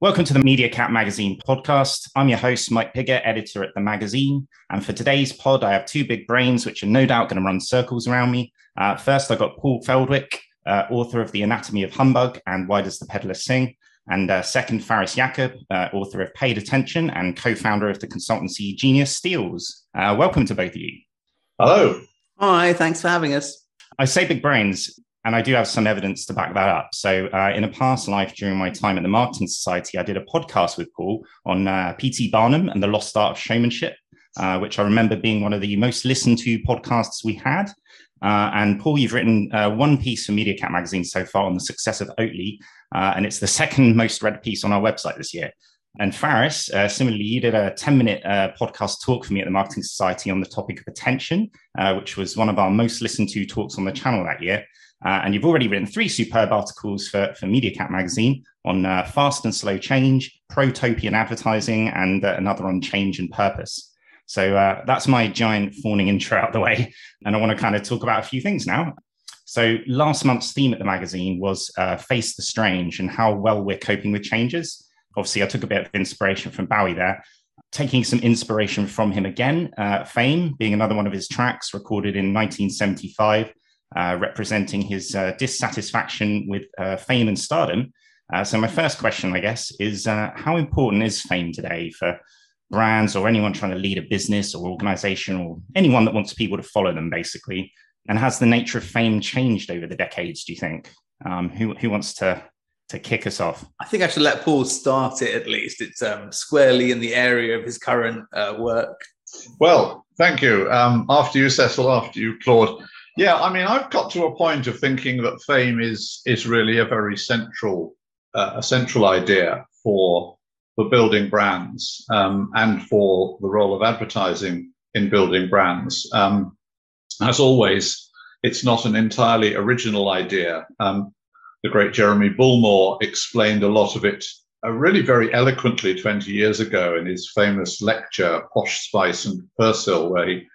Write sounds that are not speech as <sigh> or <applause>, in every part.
Welcome to the MediaCat Magazine podcast. I'm your host, Mike Piggott, editor at the magazine. And for today's pod, I have two big brains, which are no doubt going to run circles around me. Uh, first, I've got Paul Feldwick, uh, author of The Anatomy of Humbug and Why Does the Pedlar Sing? And uh, second, Faris Yakob, uh, author of Paid Attention and co founder of the consultancy Genius Steals. Uh, welcome to both of you. Hello. Hi, thanks for having us. I say big brains and I do have some evidence to back that up. So, uh, in a past life during my time at the Marketing Society, I did a podcast with Paul on uh, P.T. Barnum and the lost art of showmanship, uh, which I remember being one of the most listened to podcasts we had. Uh, and Paul, you've written uh, one piece for MediaCat magazine so far on the success of Oatly, uh, and it's the second most read piece on our website this year. And Faris, uh, similarly, you did a 10 minute uh, podcast talk for me at the Marketing Society on the topic of attention, uh, which was one of our most listened to talks on the channel that year. Uh, and you've already written three superb articles for, for MediaCat magazine on uh, fast and slow change, protopian advertising, and uh, another on change and purpose. So uh, that's my giant fawning intro out the way. And I want to kind of talk about a few things now. So last month's theme at the magazine was uh, Face the Strange and how well we're coping with changes. Obviously, I took a bit of inspiration from Bowie there, taking some inspiration from him again. Uh, Fame being another one of his tracks recorded in 1975 uh, representing his uh, dissatisfaction with uh, fame and stardom. Uh, so, my first question, I guess, is uh, how important is fame today for brands or anyone trying to lead a business or organization or anyone that wants people to follow them, basically? And has the nature of fame changed over the decades, do you think? Um, who, who wants to to kick us off? I think I should let Paul start it at least. It's um, squarely in the area of his current uh, work. Well, thank you. Um, after you, Cecil, after you, Claude. Yeah, I mean, I've got to a point of thinking that fame is is really a very central uh, a central idea for for building brands um, and for the role of advertising in building brands. Um, as always, it's not an entirely original idea. Um, the great Jeremy Bullmore explained a lot of it uh, really very eloquently 20 years ago in his famous lecture, Posh Spice and Persil, where he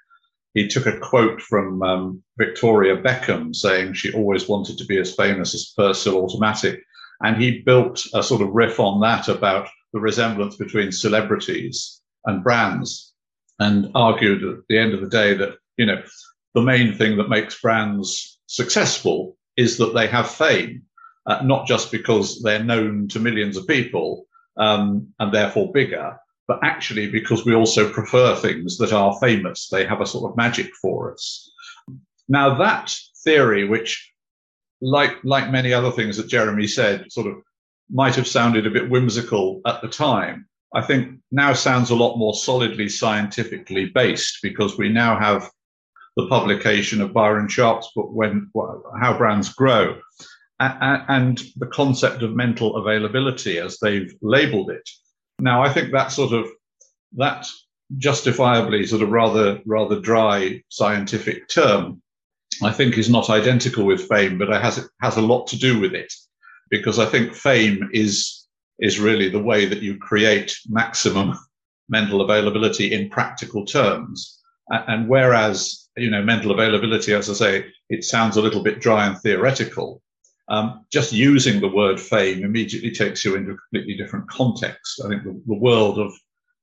he took a quote from um, Victoria Beckham saying she always wanted to be as famous as Persil Automatic. And he built a sort of riff on that about the resemblance between celebrities and brands and argued at the end of the day that, you know, the main thing that makes brands successful is that they have fame, uh, not just because they're known to millions of people um, and therefore bigger, but actually because we also prefer things that are famous. They have a sort of magic for us. Now, that theory, which, like, like many other things that Jeremy said, sort of might have sounded a bit whimsical at the time, I think now sounds a lot more solidly scientifically based because we now have the publication of Byron Sharp's book, When How Brands Grow, and the concept of mental availability as they've labeled it now, I think that sort of that justifiably sort of rather rather dry scientific term, I think is not identical with fame, but it has it has a lot to do with it, because I think fame is is really the way that you create maximum <laughs> mental availability in practical terms. And whereas you know mental availability, as I say, it sounds a little bit dry and theoretical um, just using the word fame immediately takes you into a completely different context. I think the, the world of,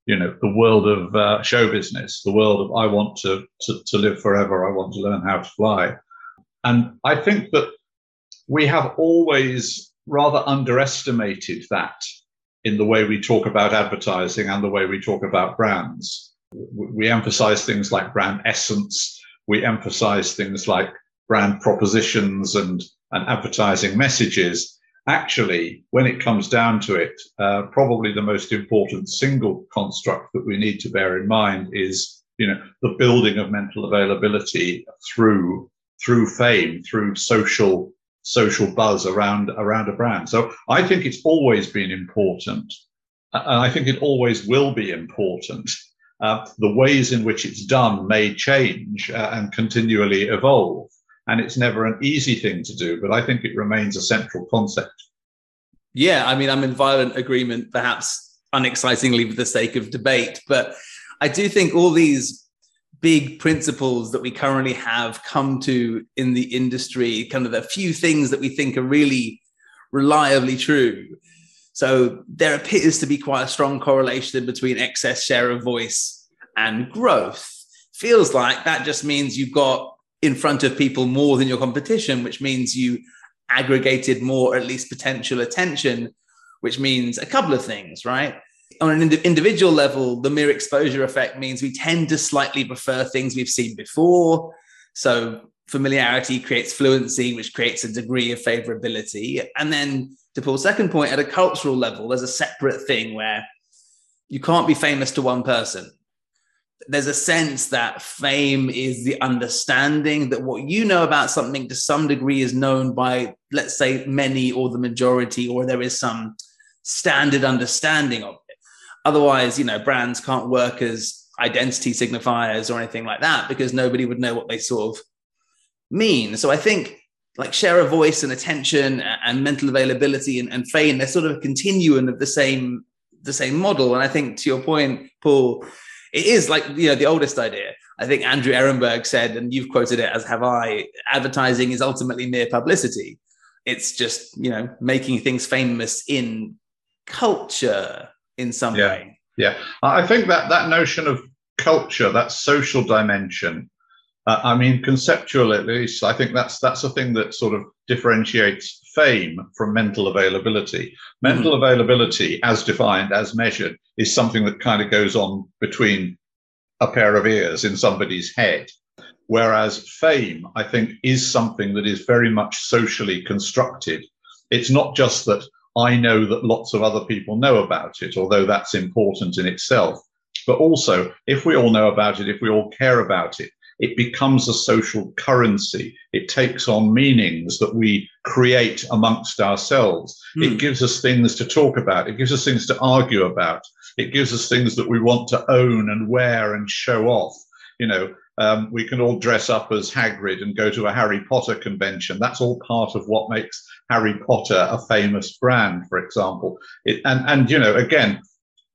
you know, the world of uh, show business, the world of I want to, to, to live forever, I want to learn how to fly. And I think that we have always rather underestimated that in the way we talk about advertising and the way we talk about brands. We emphasize things like brand essence. We emphasize things like brand propositions and and advertising messages, actually, when it comes down to it, uh, probably the most important single construct that we need to bear in mind is, you know, the building of mental availability through through fame, through social social buzz around around a brand. So I think it's always been important, and I think it always will be important. Uh, the ways in which it's done may change uh, and continually evolve and it's never an easy thing to do, but I think it remains a central concept. Yeah, I mean, I'm in violent agreement, perhaps unexcitingly for the sake of debate, but I do think all these big principles that we currently have come to in the industry, kind of the few things that we think are really reliably true. So there appears to be quite a strong correlation between excess share of voice and growth. Feels like that just means you've got in front of people more than your competition, which means you aggregated more, at least potential attention, which means a couple of things, right? On an ind- individual level, the mere exposure effect means we tend to slightly prefer things we've seen before. So familiarity creates fluency, which creates a degree of favorability. And then to Paul's second point, at a cultural level, there's a separate thing where you can't be famous to one person. There's a sense that fame is the understanding that what you know about something to some degree is known by, let's say, many or the majority, or there is some standard understanding of it. Otherwise, you know, brands can't work as identity signifiers or anything like that because nobody would know what they sort of mean. So I think like share a voice and attention and mental availability and, and fame, they're sort of a continuum of the same the same model. And I think to your point, Paul, it is like you know the oldest idea. I think Andrew Ehrenberg said, and you've quoted it as have I, advertising is ultimately mere publicity. It's just, you know, making things famous in culture in some yeah. way. Yeah. I think that that notion of culture, that social dimension, uh, I mean, conceptual at least, I think that's that's a thing that sort of differentiates fame from mental availability. Mental mm-hmm. availability, as defined, as measured, is something that kind of goes on between a pair of ears in somebody's head. Whereas fame, I think, is something that is very much socially constructed. It's not just that I know that lots of other people know about it, although that's important in itself. But also, if we all know about it, if we all care about it, it becomes a social currency. It takes on meanings that we create amongst ourselves. Mm. It gives us things to talk about. It gives us things to argue about. It gives us things that we want to own and wear and show off. You know, um, we can all dress up as Hagrid and go to a Harry Potter convention. That's all part of what makes Harry Potter a famous brand, for example. It, and, and, you know, again,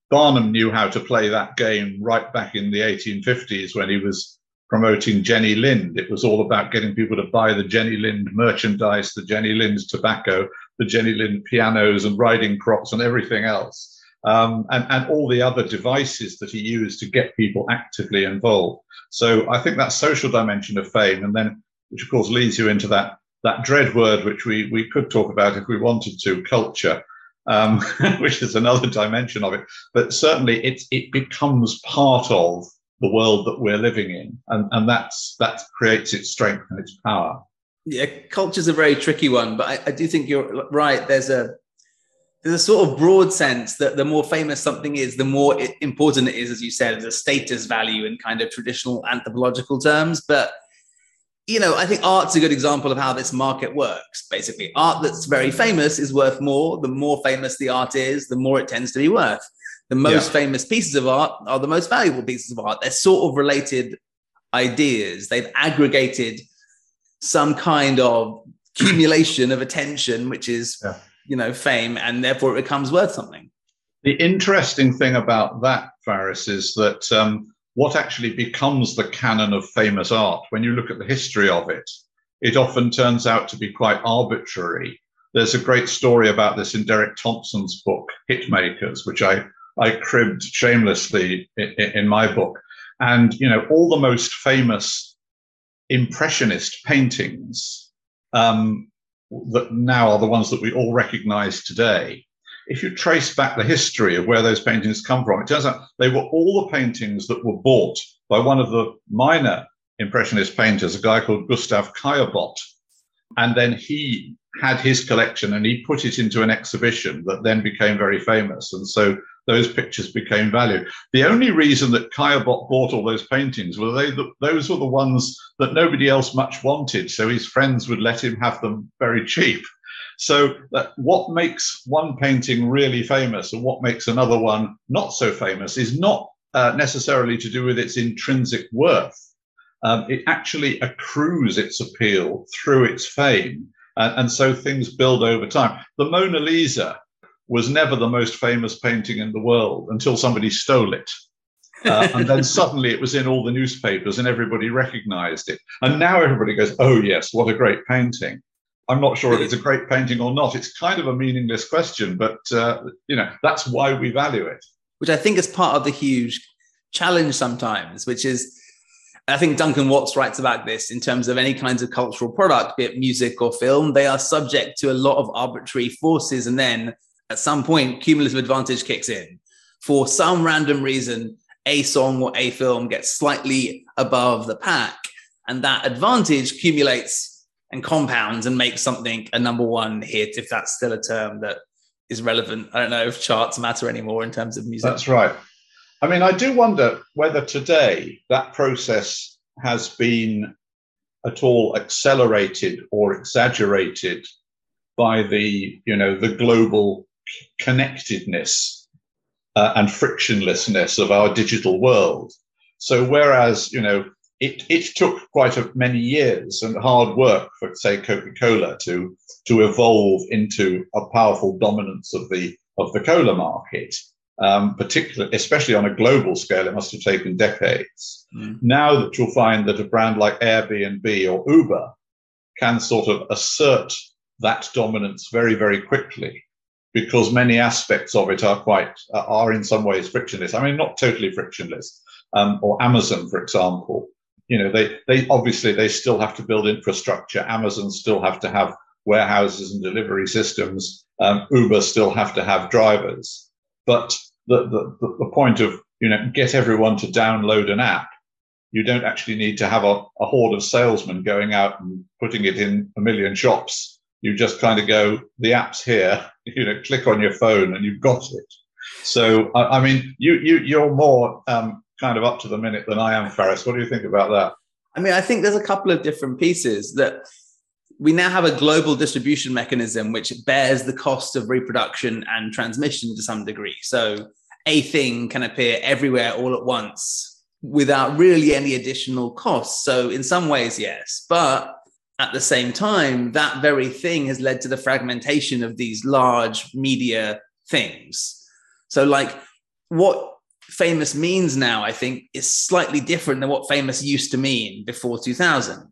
Barnum knew how to play that game right back in the 1850s when he was promoting Jenny Lind. It was all about getting people to buy the Jenny Lind merchandise, the Jenny Lind tobacco, the Jenny Lind pianos and riding crops and everything else. Um, and, and all the other devices that he used to get people actively involved. So I think that social dimension of fame, and then which of course leads you into that that dread word, which we we could talk about if we wanted to, culture, um, <laughs> which is another dimension of it. But certainly, it it becomes part of the world that we're living in, and and that's that creates its strength and its power. Yeah, culture's a very tricky one, but I, I do think you're right. There's a there's a sort of broad sense that the more famous something is, the more important it is, as you said, as a status value in kind of traditional anthropological terms. But you know, I think art's a good example of how this market works. Basically, art that's very famous is worth more. The more famous the art is, the more it tends to be worth the most yeah. famous pieces of art are the most valuable pieces of art. They're sort of related ideas. They've aggregated some kind of accumulation of attention, which is, yeah. you know, fame, and therefore it becomes worth something. The interesting thing about that, Faris, is that um, what actually becomes the canon of famous art, when you look at the history of it, it often turns out to be quite arbitrary. There's a great story about this in Derek Thompson's book, Hitmakers, which I I cribbed shamelessly in, in my book. And, you know, all the most famous impressionist paintings um, that now are the ones that we all recognize today. If you trace back the history of where those paintings come from, it turns out they were all the paintings that were bought by one of the minor impressionist painters, a guy called Gustav Caillebotte. And then he had his collection and he put it into an exhibition that then became very famous. And so those pictures became valued. The only reason that Caillebotte bought all those paintings were they those were the ones that nobody else much wanted, so his friends would let him have them very cheap. So that what makes one painting really famous and what makes another one not so famous is not uh, necessarily to do with its intrinsic worth. Um, it actually accrues its appeal through its fame. And, and so things build over time. The Mona Lisa was never the most famous painting in the world until somebody stole it. Uh, and then <laughs> suddenly it was in all the newspapers and everybody recognized it. And now everybody goes, oh, yes, what a great painting. I'm not sure if it's a great painting or not. It's kind of a meaningless question, but uh, you know that's why we value it. Which I think is part of the huge challenge sometimes, which is I think Duncan Watts writes about this in terms of any kinds of cultural product, be it music or film. They are subject to a lot of arbitrary forces, and then at some point, cumulative advantage kicks in. For some random reason, a song or a film gets slightly above the pack, and that advantage accumulates and compounds and makes something a number one hit, if that's still a term that is relevant. I don't know if charts matter anymore in terms of music. That's right. I mean, I do wonder whether today that process has been at all accelerated or exaggerated by the, you know, the global connectedness uh, and frictionlessness of our digital world. So whereas, you know, it, it took quite a, many years and hard work for, say, Coca-Cola to to evolve into a powerful dominance of the of the cola market um, particularly, especially on a global scale, it must have taken decades. Mm. Now that you'll find that a brand like Airbnb or Uber can sort of assert that dominance very, very quickly because many aspects of it are quite, are in some ways frictionless. I mean, not totally frictionless. Um, or Amazon, for example, you know, they, they obviously, they still have to build infrastructure. Amazon still have to have warehouses and delivery systems. Um, Uber still have to have drivers. But the, the, the point of, you know, get everyone to download an app, you don't actually need to have a, a horde of salesmen going out and putting it in a million shops. You just kind of go, the app's here, <laughs> you know, click on your phone and you've got it. So, I, I mean, you, you, you're more um, kind of up to the minute than I am, Faris. What do you think about that? I mean, I think there's a couple of different pieces that we now have a global distribution mechanism which bears the cost of reproduction and transmission to some degree. So a thing can appear everywhere all at once without really any additional costs. So in some ways, yes. But at the same time, that very thing has led to the fragmentation of these large media things. So, like, what famous means now, I think, is slightly different than what famous used to mean before 2000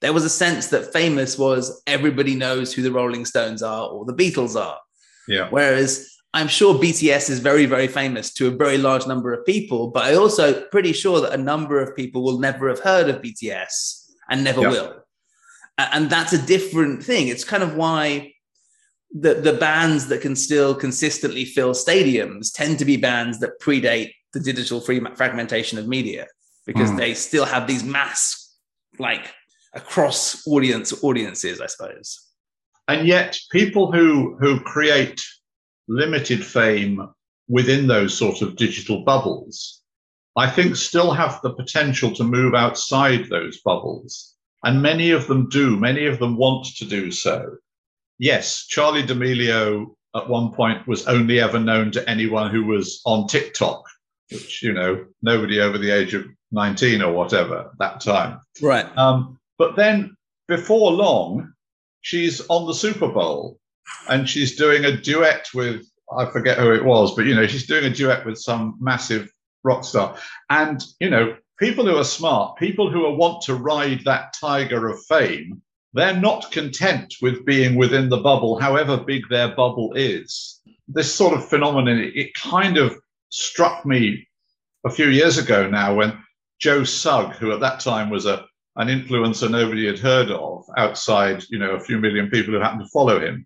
there was a sense that famous was everybody knows who the Rolling Stones are or the Beatles are. Yeah. Whereas I'm sure BTS is very, very famous to a very large number of people, but I also pretty sure that a number of people will never have heard of BTS and never will. And that's a different thing. It's kind of why the, the bands that can still consistently fill stadiums tend to be bands that predate the digital free fragmentation of media because mm. they still have these mass like across audience audiences, I suppose. And yet, people who who create limited fame within those sort of digital bubbles, I think still have the potential to move outside those bubbles. And many of them do. Many of them want to do so. Yes, Charli D'Amelio at one point was only ever known to anyone who was on TikTok, which, you know, nobody over the age of 19 or whatever that time. Right. Um, but then before long, she's on the Super Bowl and she's doing a duet with, I forget who it was, but you know, she's doing a duet with some massive rock star. And, you know, people who are smart, people who want to ride that tiger of fame, they're not content with being within the bubble, however big their bubble is. This sort of phenomenon, it kind of struck me a few years ago now when Joe Sugg, who at that time was a an influencer nobody had heard of outside, you know, a few million people who happened to follow him.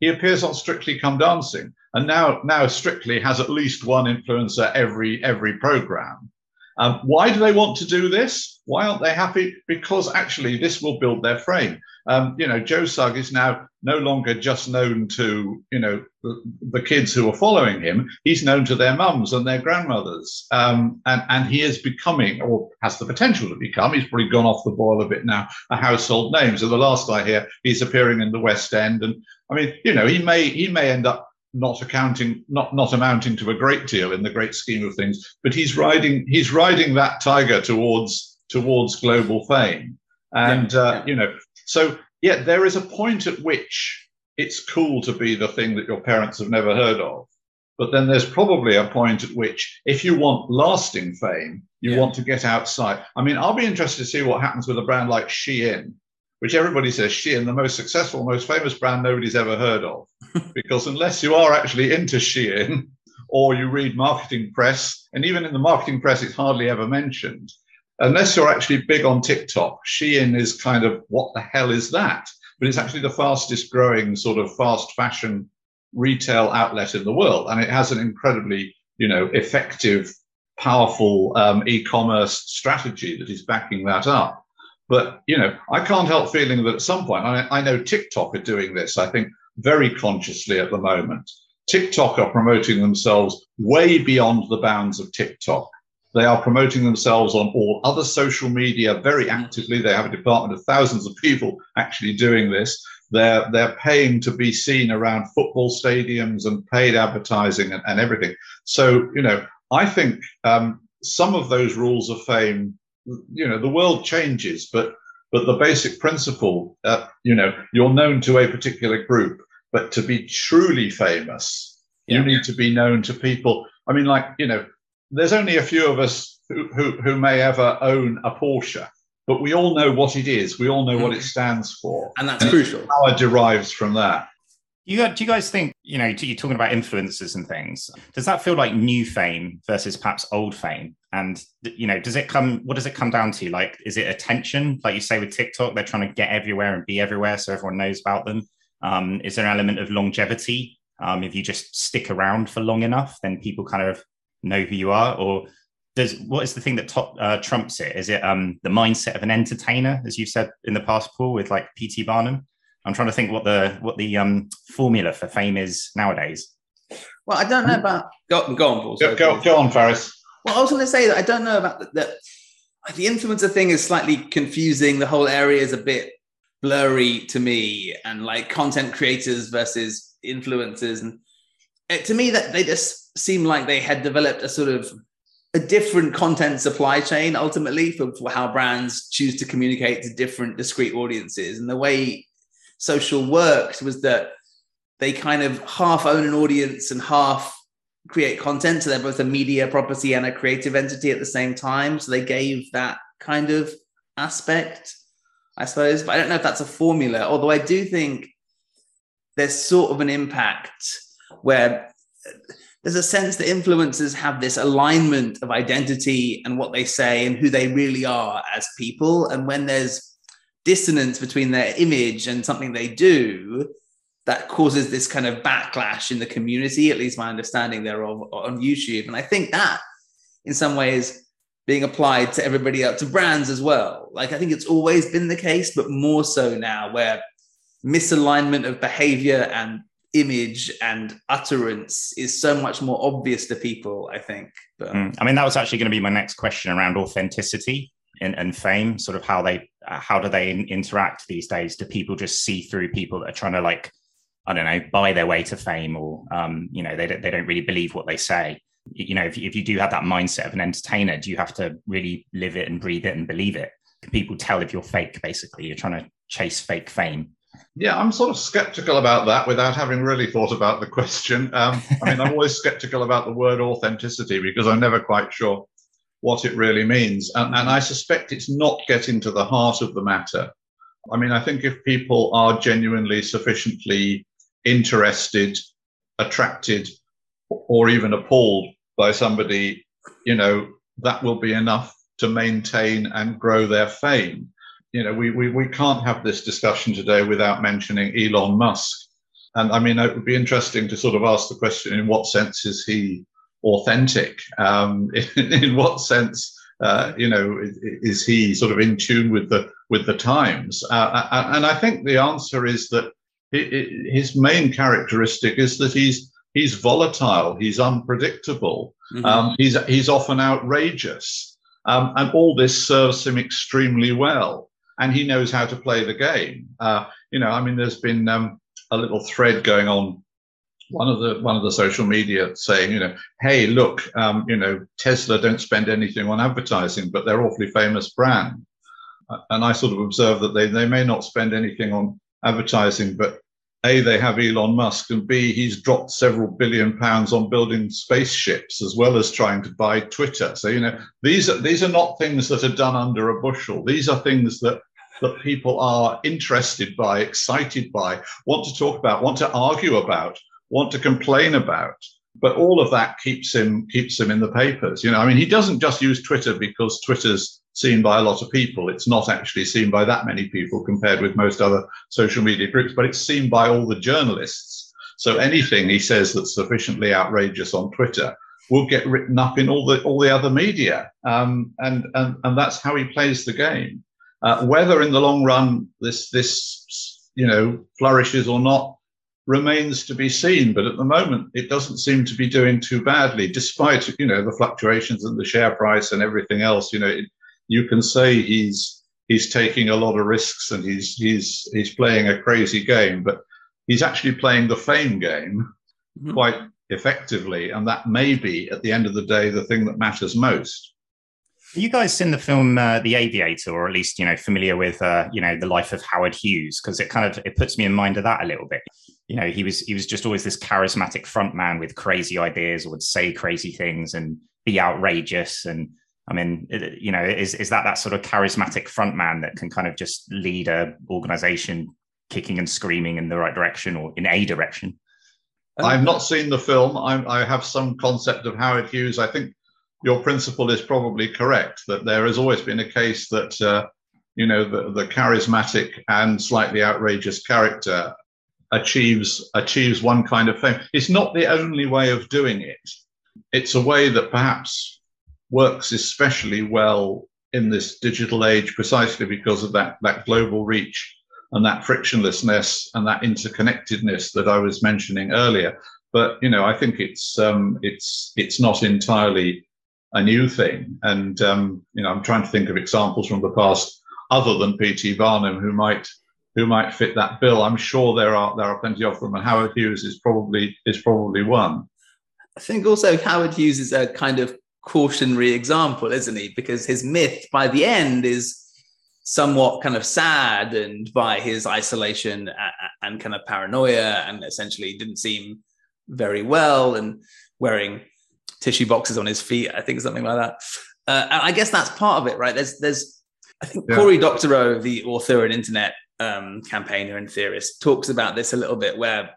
He appears on Strictly Come Dancing, and now now Strictly has at least one influencer every every program. Um, why do they want to do this? Why aren't they happy? Because actually, this will build their frame. Um, you know, Joe Sugg is now no longer just known to you know the, the kids who are following him. He's known to their mums and their grandmothers, um, and and he is becoming, or has the potential to become. He's probably gone off the boil a bit now. A household name. So the last I hear, he's appearing in the West End, and I mean, you know, he may he may end up not accounting not not amounting to a great deal in the great scheme of things but he's riding he's riding that tiger towards towards global fame and yeah, uh, yeah. you know so yeah there is a point at which it's cool to be the thing that your parents have never heard of but then there's probably a point at which if you want lasting fame you yeah. want to get outside i mean i'll be interested to see what happens with a brand like shein which everybody says Shein, the most successful, most famous brand nobody's ever heard of. Because unless you are actually into Shein or you read marketing press, and even in the marketing press, it's hardly ever mentioned. Unless you're actually big on TikTok, Shein is kind of what the hell is that? But it's actually the fastest growing sort of fast fashion retail outlet in the world. And it has an incredibly, you know, effective, powerful um, e-commerce strategy that is backing that up. But you know, I can't help feeling that at some point, I, I know TikTok are doing this. I think very consciously at the moment. TikTok are promoting themselves way beyond the bounds of TikTok. They are promoting themselves on all other social media very actively. They have a department of thousands of people actually doing this. They're, they're paying to be seen around football stadiums and paid advertising and, and everything. So, you know, I think um, some of those rules of fame, you know, the world changes, but but the basic principle, uh, you know, you're known to a particular group, but to be truly famous, yeah. you need to be known to people. I mean, like, you know, there's only a few of us who, who, who may ever own a Porsche, but we all know what it is. We all know what it stands for. And that's and crucial. Power derives from that. You got, do you guys think, you know, you're talking about influences and things. Does that feel like new fame versus perhaps old fame? And, you know, does it come, what does it come down to? Like, is it attention? Like you say with TikTok, they're trying to get everywhere and be everywhere so everyone knows about them. Um, is there an element of longevity? Um, if you just stick around for long enough, then people kind of know who you are. Or does what is the thing that top, uh, trumps it? Is it um, the mindset of an entertainer, as you've said in the past, Paul, with like P.T. Barnum? I'm trying to think what the what the um, formula for fame is nowadays. Well, I don't know about go, go on, Paul. Go, go, go, on, Faris. Well, I was going to say that I don't know about that. The, the influencer thing is slightly confusing. The whole area is a bit blurry to me, and like content creators versus influencers, and it, to me that they just seem like they had developed a sort of a different content supply chain ultimately for, for how brands choose to communicate to different discrete audiences and the way social worked was that they kind of half own an audience and half create content. So they're both a media property and a creative entity at the same time. So they gave that kind of aspect, I suppose. But I don't know if that's a formula, although I do think there's sort of an impact where there's a sense that influencers have this alignment of identity and what they say and who they really are as people. And when there's dissonance between their image and something they do that causes this kind of backlash in the community at least my understanding thereof on youtube. And i think that in some ways being applied to everybody else to brands as well. Like i think it's always been the case but more so now where misalignment of behavior and image and utterance is so much more obvious to people i think. But, mm. i mean that was actually going to be my next question around authenticity and, and fame sort of how they how do they interact these days? Do people just see through people that are trying to like i don't know buy their way to fame or um, you know they don't, they don't really believe what they say? You know if, if you do have that mindset of an entertainer do you have to really live it and breathe it and believe it? Can people tell if you're fake basically? You're trying to chase fake fame. Yeah, I'm sort of skeptical about that without having really thought about the question. Um, I mean, I'm always skeptical about the word authenticity because I'm never quite sure what it really means. And, and I suspect it's not getting to the heart of the matter. I mean, I think if people are genuinely sufficiently interested, attracted, or even appalled by somebody, you know, that will be enough to maintain and grow their fame. You know, we, we, we can't have this discussion today without mentioning Elon Musk. And I mean, it would be interesting to sort of ask the question in what sense is he authentic? Um, in, <laughs> in, what sense, uh, you know, is, is, he sort of in tune with the with the times? Uh, uh, uh and I think the answer is that his main characteristic is that he's he's volatile, he's unpredictable, mm-hmm. um, he's he's often outrageous, um, and all this serves him extremely well. And he knows how to play the game. Uh, you know, I mean, there's been um, a little thread going on one of the one of the social media saying, you know, hey, look, um, you know, Tesla don't spend anything on advertising, but they're awfully famous brand. And I sort of observe that they they may not spend anything on advertising, but a they have Elon Musk, and b he's dropped several billion pounds on building spaceships as well as trying to buy Twitter. So you know, these are these are not things that are done under a bushel. These are things that that people are interested by, excited by, want to talk about, want to argue about, want to complain about. But all of that keeps him keeps him in the papers. You know, I mean, he doesn't just use Twitter because Twitter's seen by a lot of people. It's not actually seen by that many people compared with most other social media groups, but it's seen by all the journalists. So anything he says that's sufficiently outrageous on Twitter will get written up in all the all the other media, um, and and and that's how he plays the game. Uh, whether in the long run this this you know flourishes or not remains to be seen. But at the moment, it doesn't seem to be doing too badly, despite you know the fluctuations in the share price and everything else. You know, it, you can say he's he's taking a lot of risks and he's he's he's playing a crazy game, but he's actually playing the fame game mm-hmm. quite effectively, and that may be at the end of the day the thing that matters most. You guys seen the film uh, The Aviator, or at least you know familiar with uh, you know the life of Howard Hughes? Because it kind of it puts me in mind of that a little bit. You know, he was he was just always this charismatic front man with crazy ideas, or would say crazy things and be outrageous. And I mean, it, you know, is is that that sort of charismatic front man that can kind of just lead a organization kicking and screaming in the right direction or in a direction? I've not seen the film. I, I have some concept of Howard Hughes. I think your principle is probably correct that there has always been a case that uh, you know the, the charismatic and slightly outrageous character achieves achieves one kind of fame. It's not the only way of doing it. It's a way that perhaps works especially well in this digital age, precisely because of that that global reach and that frictionlessness and that interconnectedness that I was mentioning earlier. But you know, I think it's um, it's it's not entirely a new thing. And um, you know, I'm trying to think of examples from the past other than P.T. Barnum who might who might fit that bill. I'm sure there are there are plenty of them, and Howard Hughes is probably is probably one. I think also Howard Hughes is a kind of cautionary example, isn't he? Because his myth by the end is somewhat kind of sad and by his isolation and kind of paranoia and essentially didn't seem very well and wearing tissue boxes on his feet. I think something like that. Uh, and I guess that's part of it, right? There's, there's, I think yeah. Cory Doctorow, the author and internet um, campaigner and theorist, talks about this a little bit, where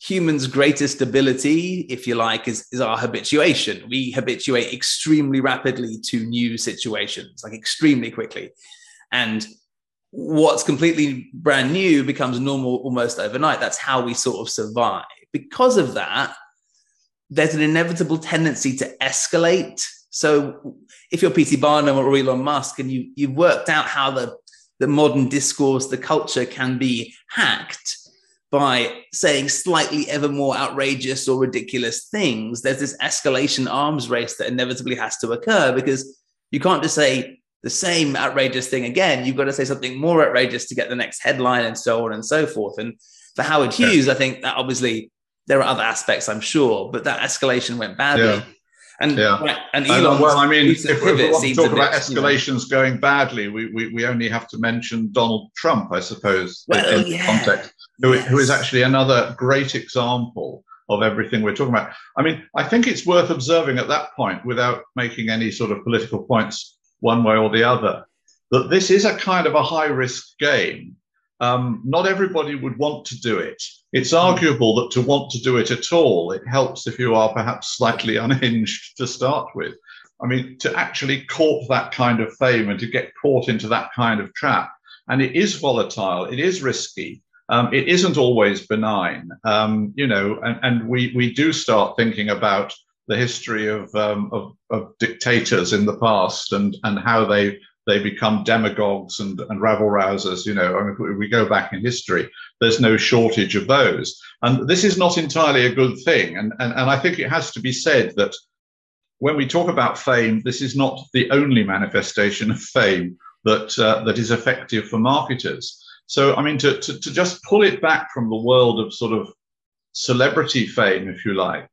humans' greatest ability, if you like, is, is our habituation. We habituate extremely rapidly to new situations, like extremely quickly. And what's completely brand new becomes normal almost overnight. That's how we sort of survive. Because of that, there's an inevitable tendency to escalate. So if you're PT Barnum or Elon Musk and you, you've worked out how the, the modern discourse, the culture can be hacked by saying slightly ever more outrageous or ridiculous things, there's this escalation arms race that inevitably has to occur because you can't just say the same outrageous thing again. You've got to say something more outrageous to get the next headline and so on and so forth. And for Howard Hughes, I think that obviously there are other aspects, I'm sure, but that escalation went badly. Yeah. And, yeah. and Elon, well, I mean, if, if we want to talk about bit, escalations you know. going badly, we, we, we only have to mention Donald Trump, I suppose, well, in yeah. context, who, yes. who is actually another great example of everything we're talking about. I mean, I think it's worth observing at that point, without making any sort of political points one way or the other, that this is a kind of a high risk game. Um, not everybody would want to do it. It's arguable that to want to do it at all, it helps if you are perhaps slightly <laughs> unhinged to start with. I mean, to actually court that kind of fame and to get caught into that kind of trap, and it is volatile, it is risky, um, it isn't always benign, um, you know, and, and, we, we do start thinking about the history of, um, of, of, dictators in the past and, and how they they become demagogues and, and rabble rousers. You know, I mean, if we go back in history, there's no shortage of those. And this is not entirely a good thing. And, and, and I think it has to be said that when we talk about fame, this is not the only manifestation of fame that, uh, that is effective for marketers. So, I mean, to, to, to just pull it back from the world of sort of celebrity fame, if you like,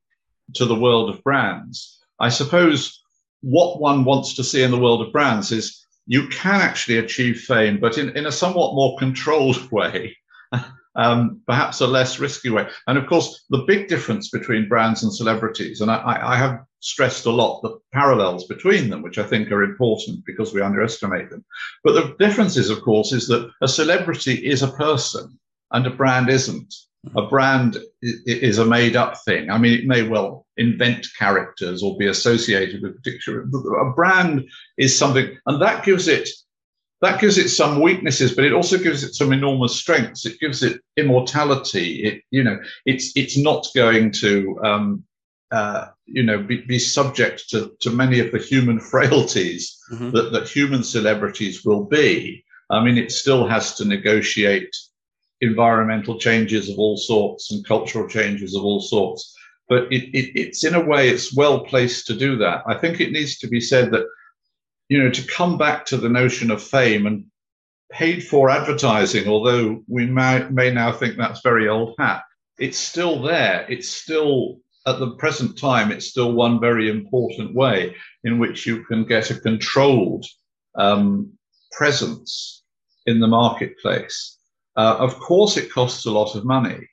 to the world of brands, I suppose what one wants to see in the world of brands is you can actually achieve fame, but in, in a somewhat more controlled <laughs> way, um, perhaps a less risky way. And of course, the big difference between brands and celebrities, and I, I have stressed a lot the parallels between them, which I think are important because we underestimate them. But the difference is, of course, is that a celebrity is a person and a brand isn't. A brand is a made up thing. I mean, it may well invent characters or be associated with particular. A brand is something, and that gives it that gives it some weaknesses, but it also gives it some enormous strengths. It gives it immortality. It, you know, it's it's not going to, um, uh, you know, be, be, subject to, to many of the human <laughs> frailties mm-hmm. that, that human celebrities will be. I mean, it still has to negotiate environmental changes of all sorts and cultural changes of all sorts. But it, it, it's in a way, it's well placed to do that. I think it needs to be said that you know, to come back to the notion of fame and paid for advertising, although we may, may now think that's very old hat, it's still there. It's still, at the present time, it's still one very important way in which you can get a controlled um, presence in the marketplace. Uh, of course, it costs a lot of money,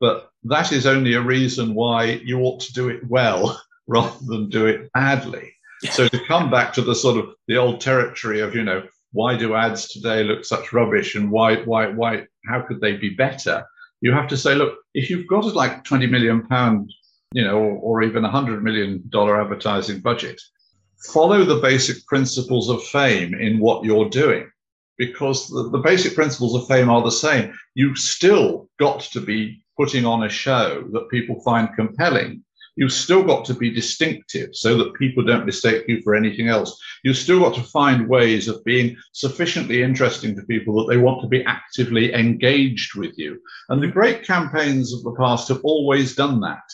but that is only a reason why you ought to do it well <laughs> rather than do it badly. So to come back to the sort of the old territory of, you know, why do ads today look such rubbish and why, why, why, how could they be better? You have to say, look, if you've got like 20 million pound, you know, or, or even a hundred million dollar advertising budget, follow the basic principles of fame in what you're doing because the, the basic principles of fame are the same. You've still got to be putting on a show that people find compelling You've still got to be distinctive so that people don't mistake you for anything else. You've still got to find ways of being sufficiently interesting to people that they want to be actively engaged with you. And the great campaigns of the past have always done that.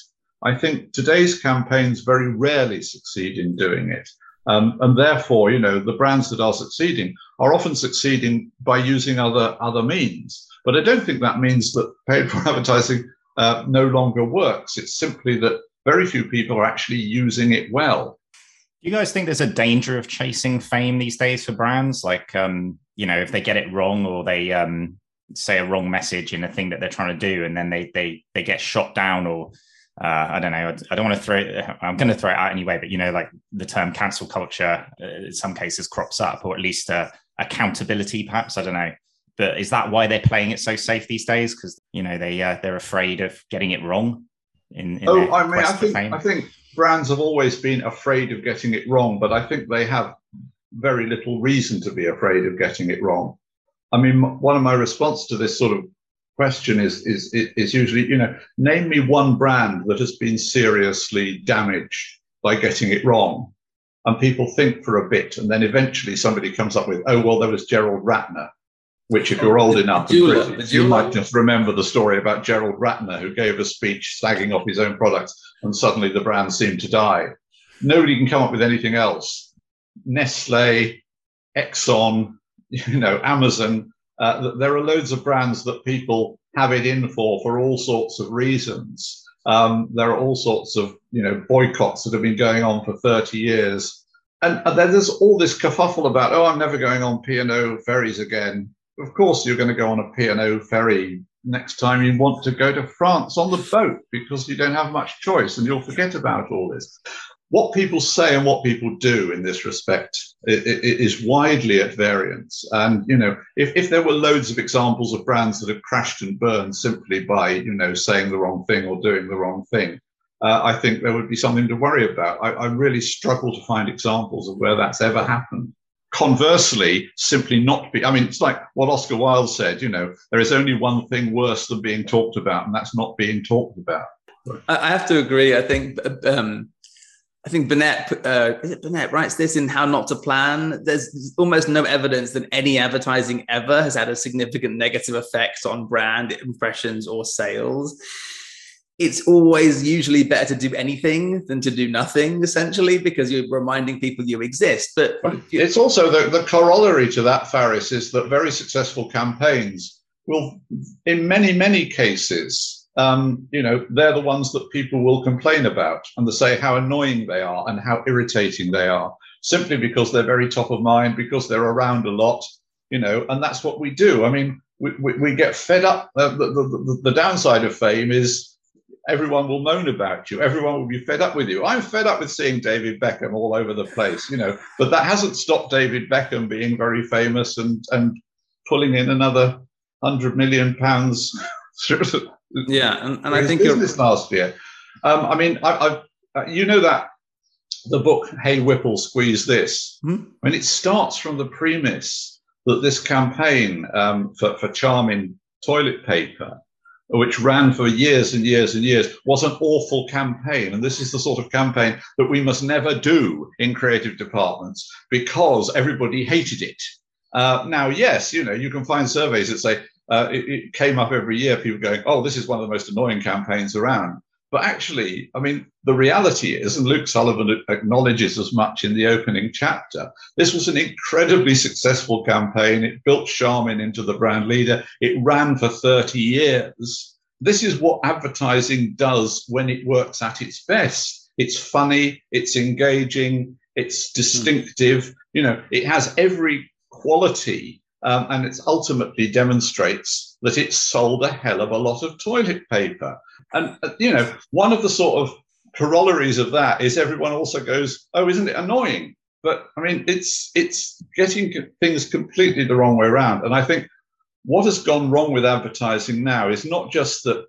I think today's campaigns very rarely succeed in doing it. Um, and therefore, you know, the brands that are succeeding are often succeeding by using other other means. But I don't think that means that paid for <laughs> advertising uh, no longer works. It's simply that very few people are actually using it well. Do you guys think there's a danger of chasing fame these days for brands? Like, um, you know, if they get it wrong or they um, say a wrong message in a thing that they're trying to do, and then they they they get shot down, or uh, I don't know. I don't want to throw. I'm going to throw it out anyway, but you know, like the term cancel culture, uh, in some cases crops up, or at least uh, accountability, perhaps. I don't know. But is that why they're playing it so safe these days? Because you know they uh, they're afraid of getting it wrong. In, in oh, I mean, I think I think brands have always been afraid of getting it wrong, but I think they have very little reason to be afraid of getting it wrong. I mean, one of my response to this sort of question is is is usually, you know, name me one brand that has been seriously damaged by getting it wrong. And people think for a bit, and then eventually somebody comes up with, oh, well, there was Gerald Ratner which if you're old enough British, you might just remember the story about Gerald Ratner, who gave a speech slagging off his own products, and suddenly the brand seemed to die. Nobody can come up with anything else. Nestle, Exxon, <laughs> you know, Amazon. Uh, there are loads of brands that people have it in for for all sorts of reasons. Um, there are all sorts of you know boycotts that have been going on for 30 years. And, and there's all this kerfuffle about, oh, I'm never going on P&O ferries again of course you're going to go on a P&O ferry next time you want to go to France on the boat because you don't have much choice and you'll forget about all this. What people say and what people do in this respect is widely at variance. And, you know, if, if there were loads of examples of brands that have crashed and burned simply by, you know, saying the wrong thing or doing the wrong thing, uh, I think there would be something to worry about. I, I really struggle to find examples of where that's ever happened conversely, simply not be. I mean, it's like what Oscar Wilde said, you know, there is only one thing worse than being talked about, and that's not being talked about. I have to agree. I think. Um, I think Binet, uh, is it Binet writes this in How Not to Plan. There's almost no evidence that any advertising ever has had a significant negative effect on brand impressions or sales it's always usually better to do anything than to do nothing, essentially, because you're reminding people you exist. But it's also the, the corollary to that, Faris, is that very successful campaigns will, in many, many cases, um, you know, they're the ones that people will complain about and they say how annoying they are and how irritating they are, simply because they're very top of mind, because they're around a lot, you know, and that's what we do. I mean, we, we, we get fed up. The, the, the, the downside of fame is everyone will moan about you. Everyone will be fed up with you. I'm fed up with seeing David Beckham all over the place, you know. But that hasn't stopped David Beckham being very famous and and pulling in another hundred million pounds. <laughs> yeah, and, and I think business last year. Um, I mean, I, I, uh, you know that the book Hey Whipple Squeeze This. Hmm? I mean, it starts from the premise that this campaign um, for, for Charmin toilet paper which ran for years and years and years, was an awful campaign. And this is the sort of campaign that we must never do in creative departments because everybody hated it. Uh, now, yes, you know, you can find surveys that say uh, it, it, came up every year, people going, oh, this is one of the most annoying campaigns around. But actually, I mean, the reality is, and Luke Sullivan acknowledges as much in the opening chapter, this was an incredibly successful campaign. It built Charmin into the brand leader. It ran for 30 years. This is what advertising does when it works at its best. It's funny, it's engaging, it's distinctive. Mm. You know, it has every quality um, and it ultimately demonstrates that it sold a hell of a lot of toilet paper. And, uh, you know, one of the sort of corollaries of that is everyone also goes, oh, isn't it annoying? But I mean, it's it's getting things completely the wrong way around. And I think what has gone wrong with advertising now is not just that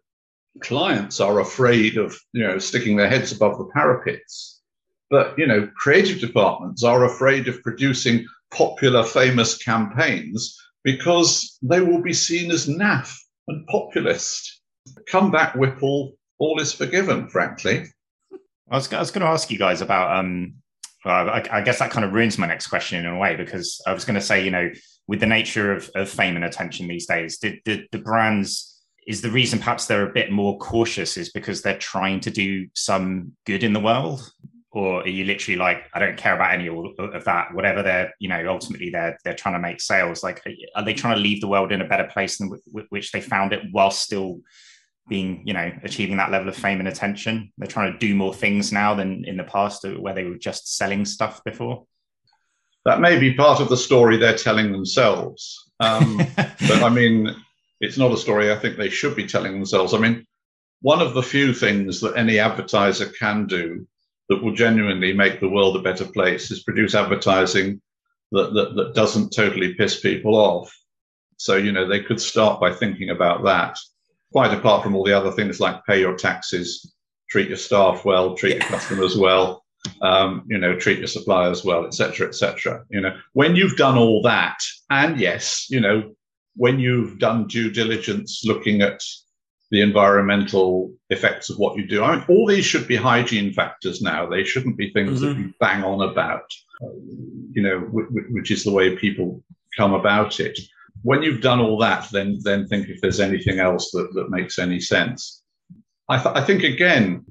clients are afraid of you know sticking their heads above the parapets, but you know creative departments are afraid of producing popular, famous campaigns because they will be seen as naff and populist. Come back, Whipple, all is forgiven, frankly. I was, I was going to ask you guys about, um, I, I, guess that kind of ruins my next question in a way, because I was going to say, you know, with the nature of, of fame and attention these days, did, did the brands, is the reason perhaps they're a bit more cautious is because they're trying to do some good in the world? Or are you literally like i don't care about any of that whatever they're you know ultimately they're they're trying to make sales like are they trying to leave the world in a better place than w- which they found it while still being you know achieving that level of fame and attention? They're trying to do more things now than in the past where they were just selling stuff before? That may be part of the story they're telling themselves. Um, <laughs> but i mean it's not a story i think they should be telling themselves. I mean one of the few things that any advertiser can do that will genuinely make the world a better place is produce advertising that, that, that doesn't totally piss people off. So, you know, they could start by thinking about that, quite apart from all the other things like pay your taxes, treat your staff well, treat your customers well, um, you know, treat your suppliers well, etc., etc. You know, when you've done all that, and yes, you know, when you've done due diligence looking at the environmental effects of what you do. I mean, all these should be hygiene factors now. They shouldn't be things mm-hmm. that you bang on about, you know, which is the way people come about it. When you've done all that, then then think if there's anything else that, that makes any sense. I, th- I think again,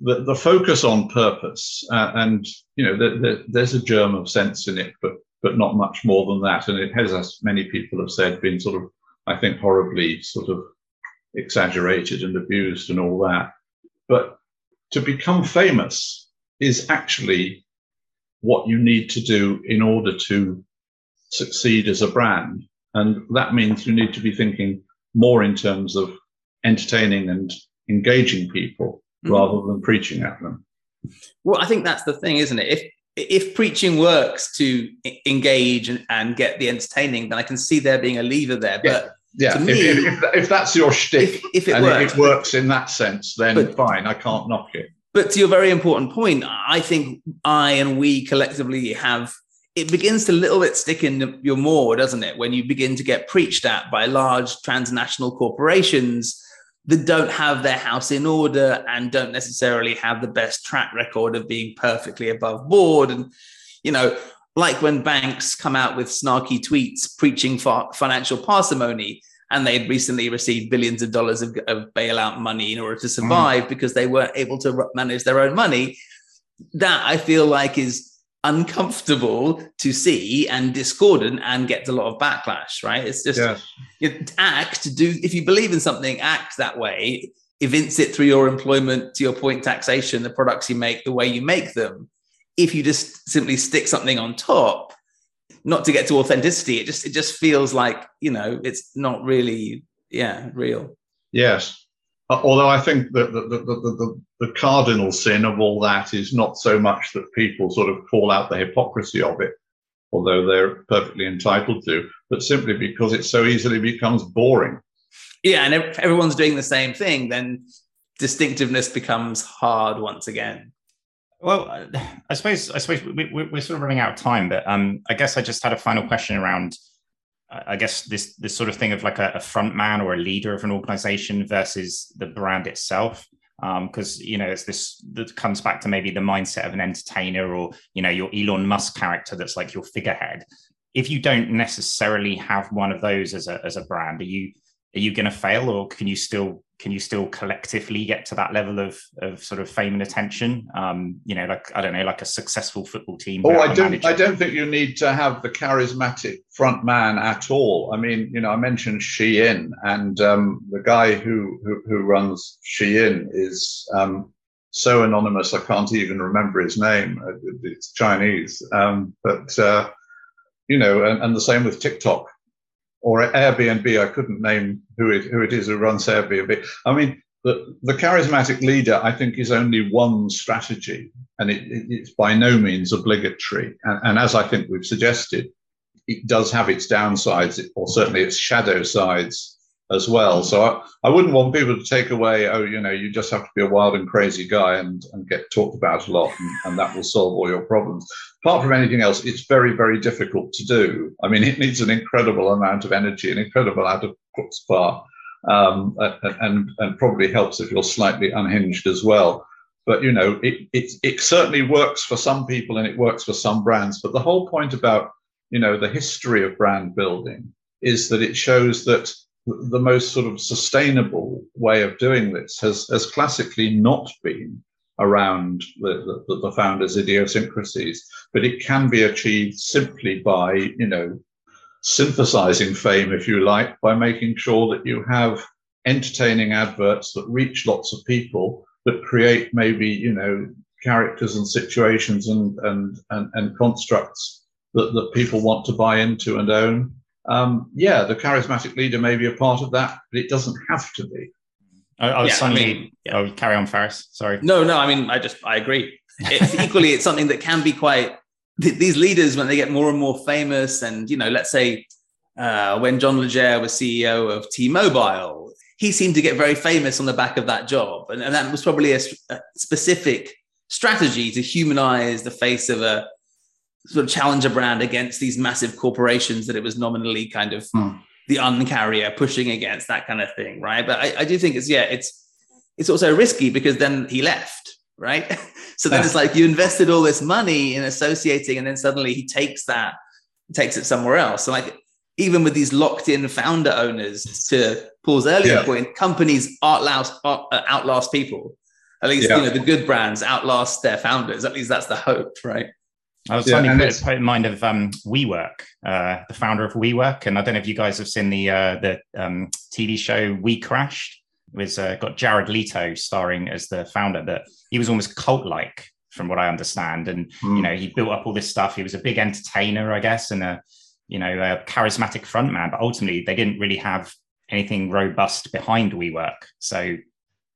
the, the focus on purpose uh, and you know the, the, there's a germ of sense in it, but but not much more than that. And it has, as many people have said, been sort of I think horribly sort of exaggerated and abused and all that. But to become famous is actually what you need to do in order to succeed as a brand. And that means you need to be thinking more in terms of entertaining and engaging people mm-hmm. rather than preaching at them. Well, I think that's the thing, isn't it? If if preaching works to engage and, and get the entertaining, then I can see there being a lever there. But yeah, me, if, if, if, that's your shtick, if, if it and works, it works in that sense, then but, fine, I can't knock it. But to your very important point, I think I and we collectively have it begins to a little bit stick in your more, doesn't it? When you begin to get preached at by large transnational corporations that don't have their house in order and don't necessarily have the best track record of being perfectly above board. And, you know, like when banks come out with snarky tweets preaching for financial parsimony and they'd recently received billions of dollars of, of bailout money in order to mm. survive mm. because they weren't able to manage their own money that i feel like is uncomfortable to see and discordant and gets a lot of backlash right it's just yes. you act do if you believe in something act that way evince it through your employment to your point taxation the products you make the way you make them if you just simply stick something on top, not to get to authenticity, it just it just feels like you know it's not really yeah real. Yes, uh, although I think that the, the, the, the, cardinal sin of all that is not so much that people sort of call out the hypocrisy of it, although they're perfectly entitled to, but simply because it so easily becomes boring. Yeah, and if everyone's doing the same thing, then distinctiveness becomes hard once again. Well, I suppose I suppose we, are sort of running out of time, but um, I guess I just had a final question around I guess this this sort of thing of like a, a front man or a leader of an organization versus the brand itself because um, you know it's this that comes back to maybe the mindset of an entertainer or you know your Elon Musk character that's like your figurehead. If you don't necessarily have one of those as a as a brand, are you are you going to fail or can you still can you still collectively get to that level of of sort of fame and attention? Um you know like i don't know like a successful football team oh i don't manager? i don't think you need to have the charismatic front man at all. I mean you know i mentioned shein and um the guy who who, who runs shein is um so anonymous i can't even remember his name. It's chinese. Um but uh you know and, and the same with tiktok or Airbnb. I couldn't name who it, who it is who runs Airbnb. I mean, the, the charismatic leader, I think, is only one strategy, and it, it, it's by no means obligatory. And, and, as I think we've suggested, it does have its downsides, or certainly its shadow sides as well. So I, I wouldn't want people to take away, oh, you know, you just have to be a wild and crazy guy and, and get talked about a lot, and, and that will solve all your problems. Apart from anything else, it's very, very difficult to do. I mean, it needs an incredible amount of energy, an incredible amount of chutzpah, um, and, and probably helps if you're slightly unhinged as well. But you know, it, it it certainly works for some people and it works for some brands. But the whole point about you know the history of brand building is that it shows that the most sort of sustainable way of doing this has, has classically not been around the, the, the, founders' idiosyncrasies, but it can be achieved simply by, you know, synthesizing fame, if you like, by making sure that you have entertaining adverts that reach lots of people, that create maybe, you know, characters and situations and, and, and, and constructs that, that people want to buy into and own um, yeah, the charismatic leader may be a part of that, but it doesn't have to be. I, I was yeah, suddenly, I mean, yeah. oh, carry on, Faris. Sorry. No, no, I mean, I just, I agree. It's <laughs> equally, it's something that can be quite, these leaders, when they get more and more famous, and, you know, let's say uh, when John Legere was CEO of T Mobile, he seemed to get very famous on the back of that job. And, and that was probably a, a specific strategy to humanize the face of a, sort of challenger brand against these massive corporations that it was nominally kind of mm. the uncarrier pushing against that kind of thing, right? But I, I, do think it's yeah, it's it's also risky because then he left, right? <laughs> so then it's like you invested all this money in associating, and then suddenly he takes that, takes it somewhere else. So like even with these locked-in founder owners, to Paul's earlier yeah. point, companies outlast outlast people. At least yeah. you know the good brands outlast their founders. At least that's the hope, right? I was yeah, put, put, in mind of um, WeWork, uh, the founder of WeWork, and I don't know if you guys have seen the uh, the um, TV show We Crashed. It was uh, got Jared Leto starring as the founder. That he was almost cult like, from what I understand, and mm. you hmm. know he built up all this stuff. He was a big entertainer, I guess, and a you know a charismatic frontman. But ultimately, they didn't really have anything robust behind WeWork, so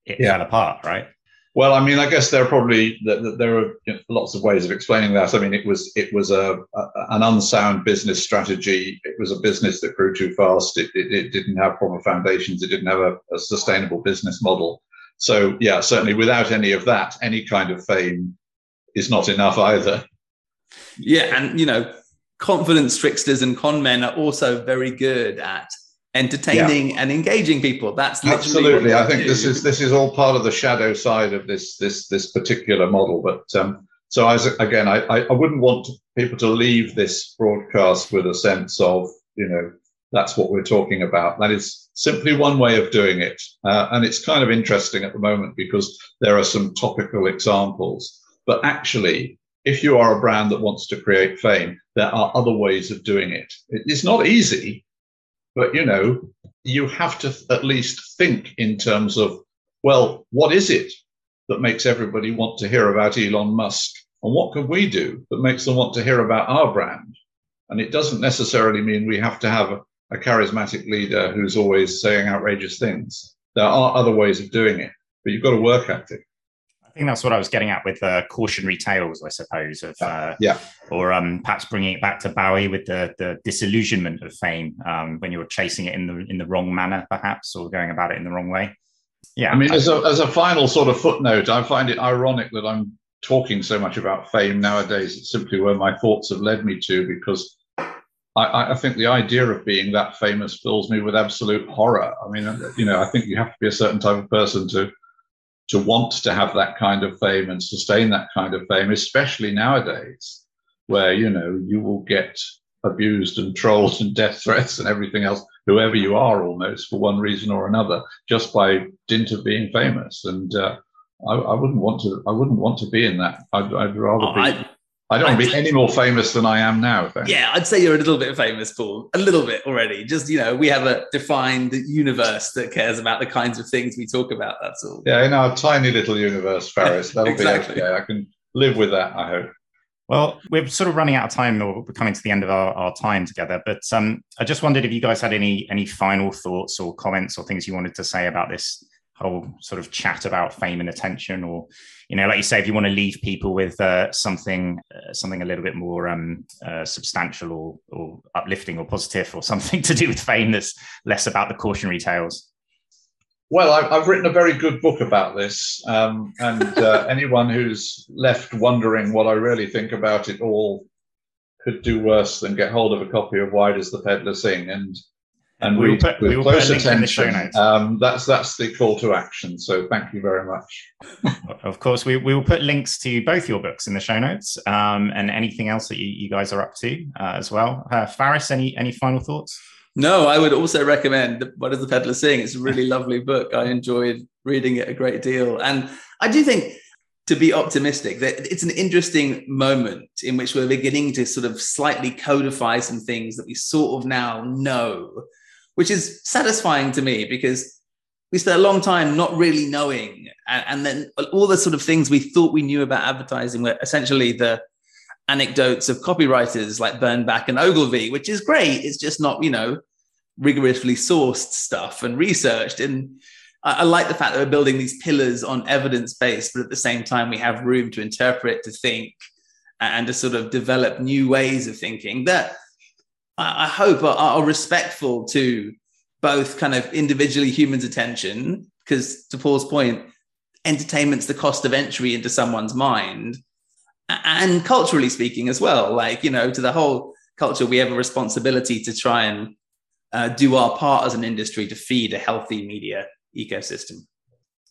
it yeah. fell apart, right? Well, I mean, I guess there are probably there are lots of ways of explaining that. I mean, it was it was a, a an unsound business strategy. It was a business that grew too fast. It, it, it didn't have proper foundations. It didn't have a, a, sustainable business model. So, yeah, certainly without any of that, any kind of fame is not enough either. Yeah, and you know, confidence tricksters and con men are also very good at entertaining yeah. and engaging people. That's absolutely. I think do. this is this is all part of the shadow side of this this this particular model. But um, so again, I, I wouldn't want people to leave this broadcast with a sense of you know that's what we're talking about. That is simply one way of doing it, uh, and it's kind of interesting at the moment because there are some topical examples. But actually, if you are a brand that wants to create fame, there are other ways of doing it. It's not easy, but you know, you have to at least think in terms of, well, what is it that makes everybody want to hear about Elon Musk? And what can we do that makes them want to hear about our brand? And it doesn't necessarily mean we have to have a, charismatic leader who's always saying outrageous things. There are other ways of doing it, but you've got to work at it. I think that's what I was getting at with uh, cautionary tales, I suppose, of uh, yeah, or um, perhaps bringing it back to Bowie with the the disillusionment of fame um, when you're chasing it in the in the wrong manner, perhaps, or going about it in the wrong way. Yeah, I mean, as a as a final sort of footnote, I find it ironic that I'm talking so much about fame nowadays. It's simply where my thoughts have led me to because I, I, think the idea of being that famous fills me with absolute horror. I mean, you know, I think you have to be a certain type of person to to want to have that kind of fame and sustain that kind of fame, especially nowadays, where you know you will get abused and trolled and death threats and everything else, whoever you are, almost for one reason or another, just by dint of being famous. And uh, I, I, wouldn't want to. I wouldn't want to be in that. I'd, I'd rather be. I, I don't want to be any more famous than I am now. Yeah, I'd say you're a little bit famous, Paul. A little bit already. Just you know, we have a defined universe that cares about the kinds of things we talk about. That's all. Yeah, in our tiny little universe, Faris. That'll exactly. be okay. <laughs> I can live with that. I hope. Well, we're sort of running out of time, or we're coming to the end of our, our time together. But um, I just wondered if you guys had any any final thoughts or comments or things you wanted to say about this whole sort of chat about fame and attention or you know like you say if you want to leave people with uh, something uh, something a little bit more um, uh, substantial or, or uplifting or positive or <laughs> something to do with fame that's less about the cautionary tales. Well i've, I've written a very good book about this um, and uh, <laughs> anyone who's left wondering what i really think about it all could do worse than get hold of a copy of why does the pedlar sing? And and we, will put, with close attention. Um, that's that's the call to action. So thank you very much. <laughs> of course, we, we will put links to both your books in the show notes um, and anything else that you, you guys are up to uh, as well. Uh, Faris, any any final thoughts? No, I would also recommend What Does the Pedlar Sing? It's a really <laughs> lovely book. I enjoyed reading it a great deal, and I do think to be optimistic that it's an interesting moment in which we're beginning to sort of slightly codify some things that we sort of now know which is satisfying to me because we spent a long time not really knowing. And, and, then all the sort of things we thought we knew about advertising were essentially the anecdotes of copywriters like Bernbach and Ogilvy, which is great. It's just not, you know, rigorously sourced stuff and researched. And I, I like the fact that we're building these pillars on evidence based, but at the same time, we have room to interpret, to think, and to sort of develop new ways of thinking that I hope are, are respectful to both kind of individually humans' attention, because to Paul's point, entertainment's the cost of entry into someone's mind, and culturally speaking as well. Like you know, to the whole culture, we have a responsibility to try and uh, do our part as an industry to feed a healthy media ecosystem.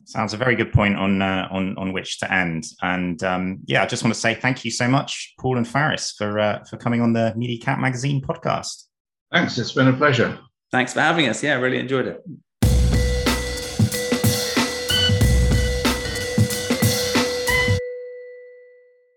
Sounds a very good point on uh, on on which to end. And um, yeah, I just want to say thank you so much, Paul and Faris, for uh, for coming on the MediaCat Magazine podcast. Thanks, it's been a pleasure. Thanks for having us. Yeah, really enjoyed it.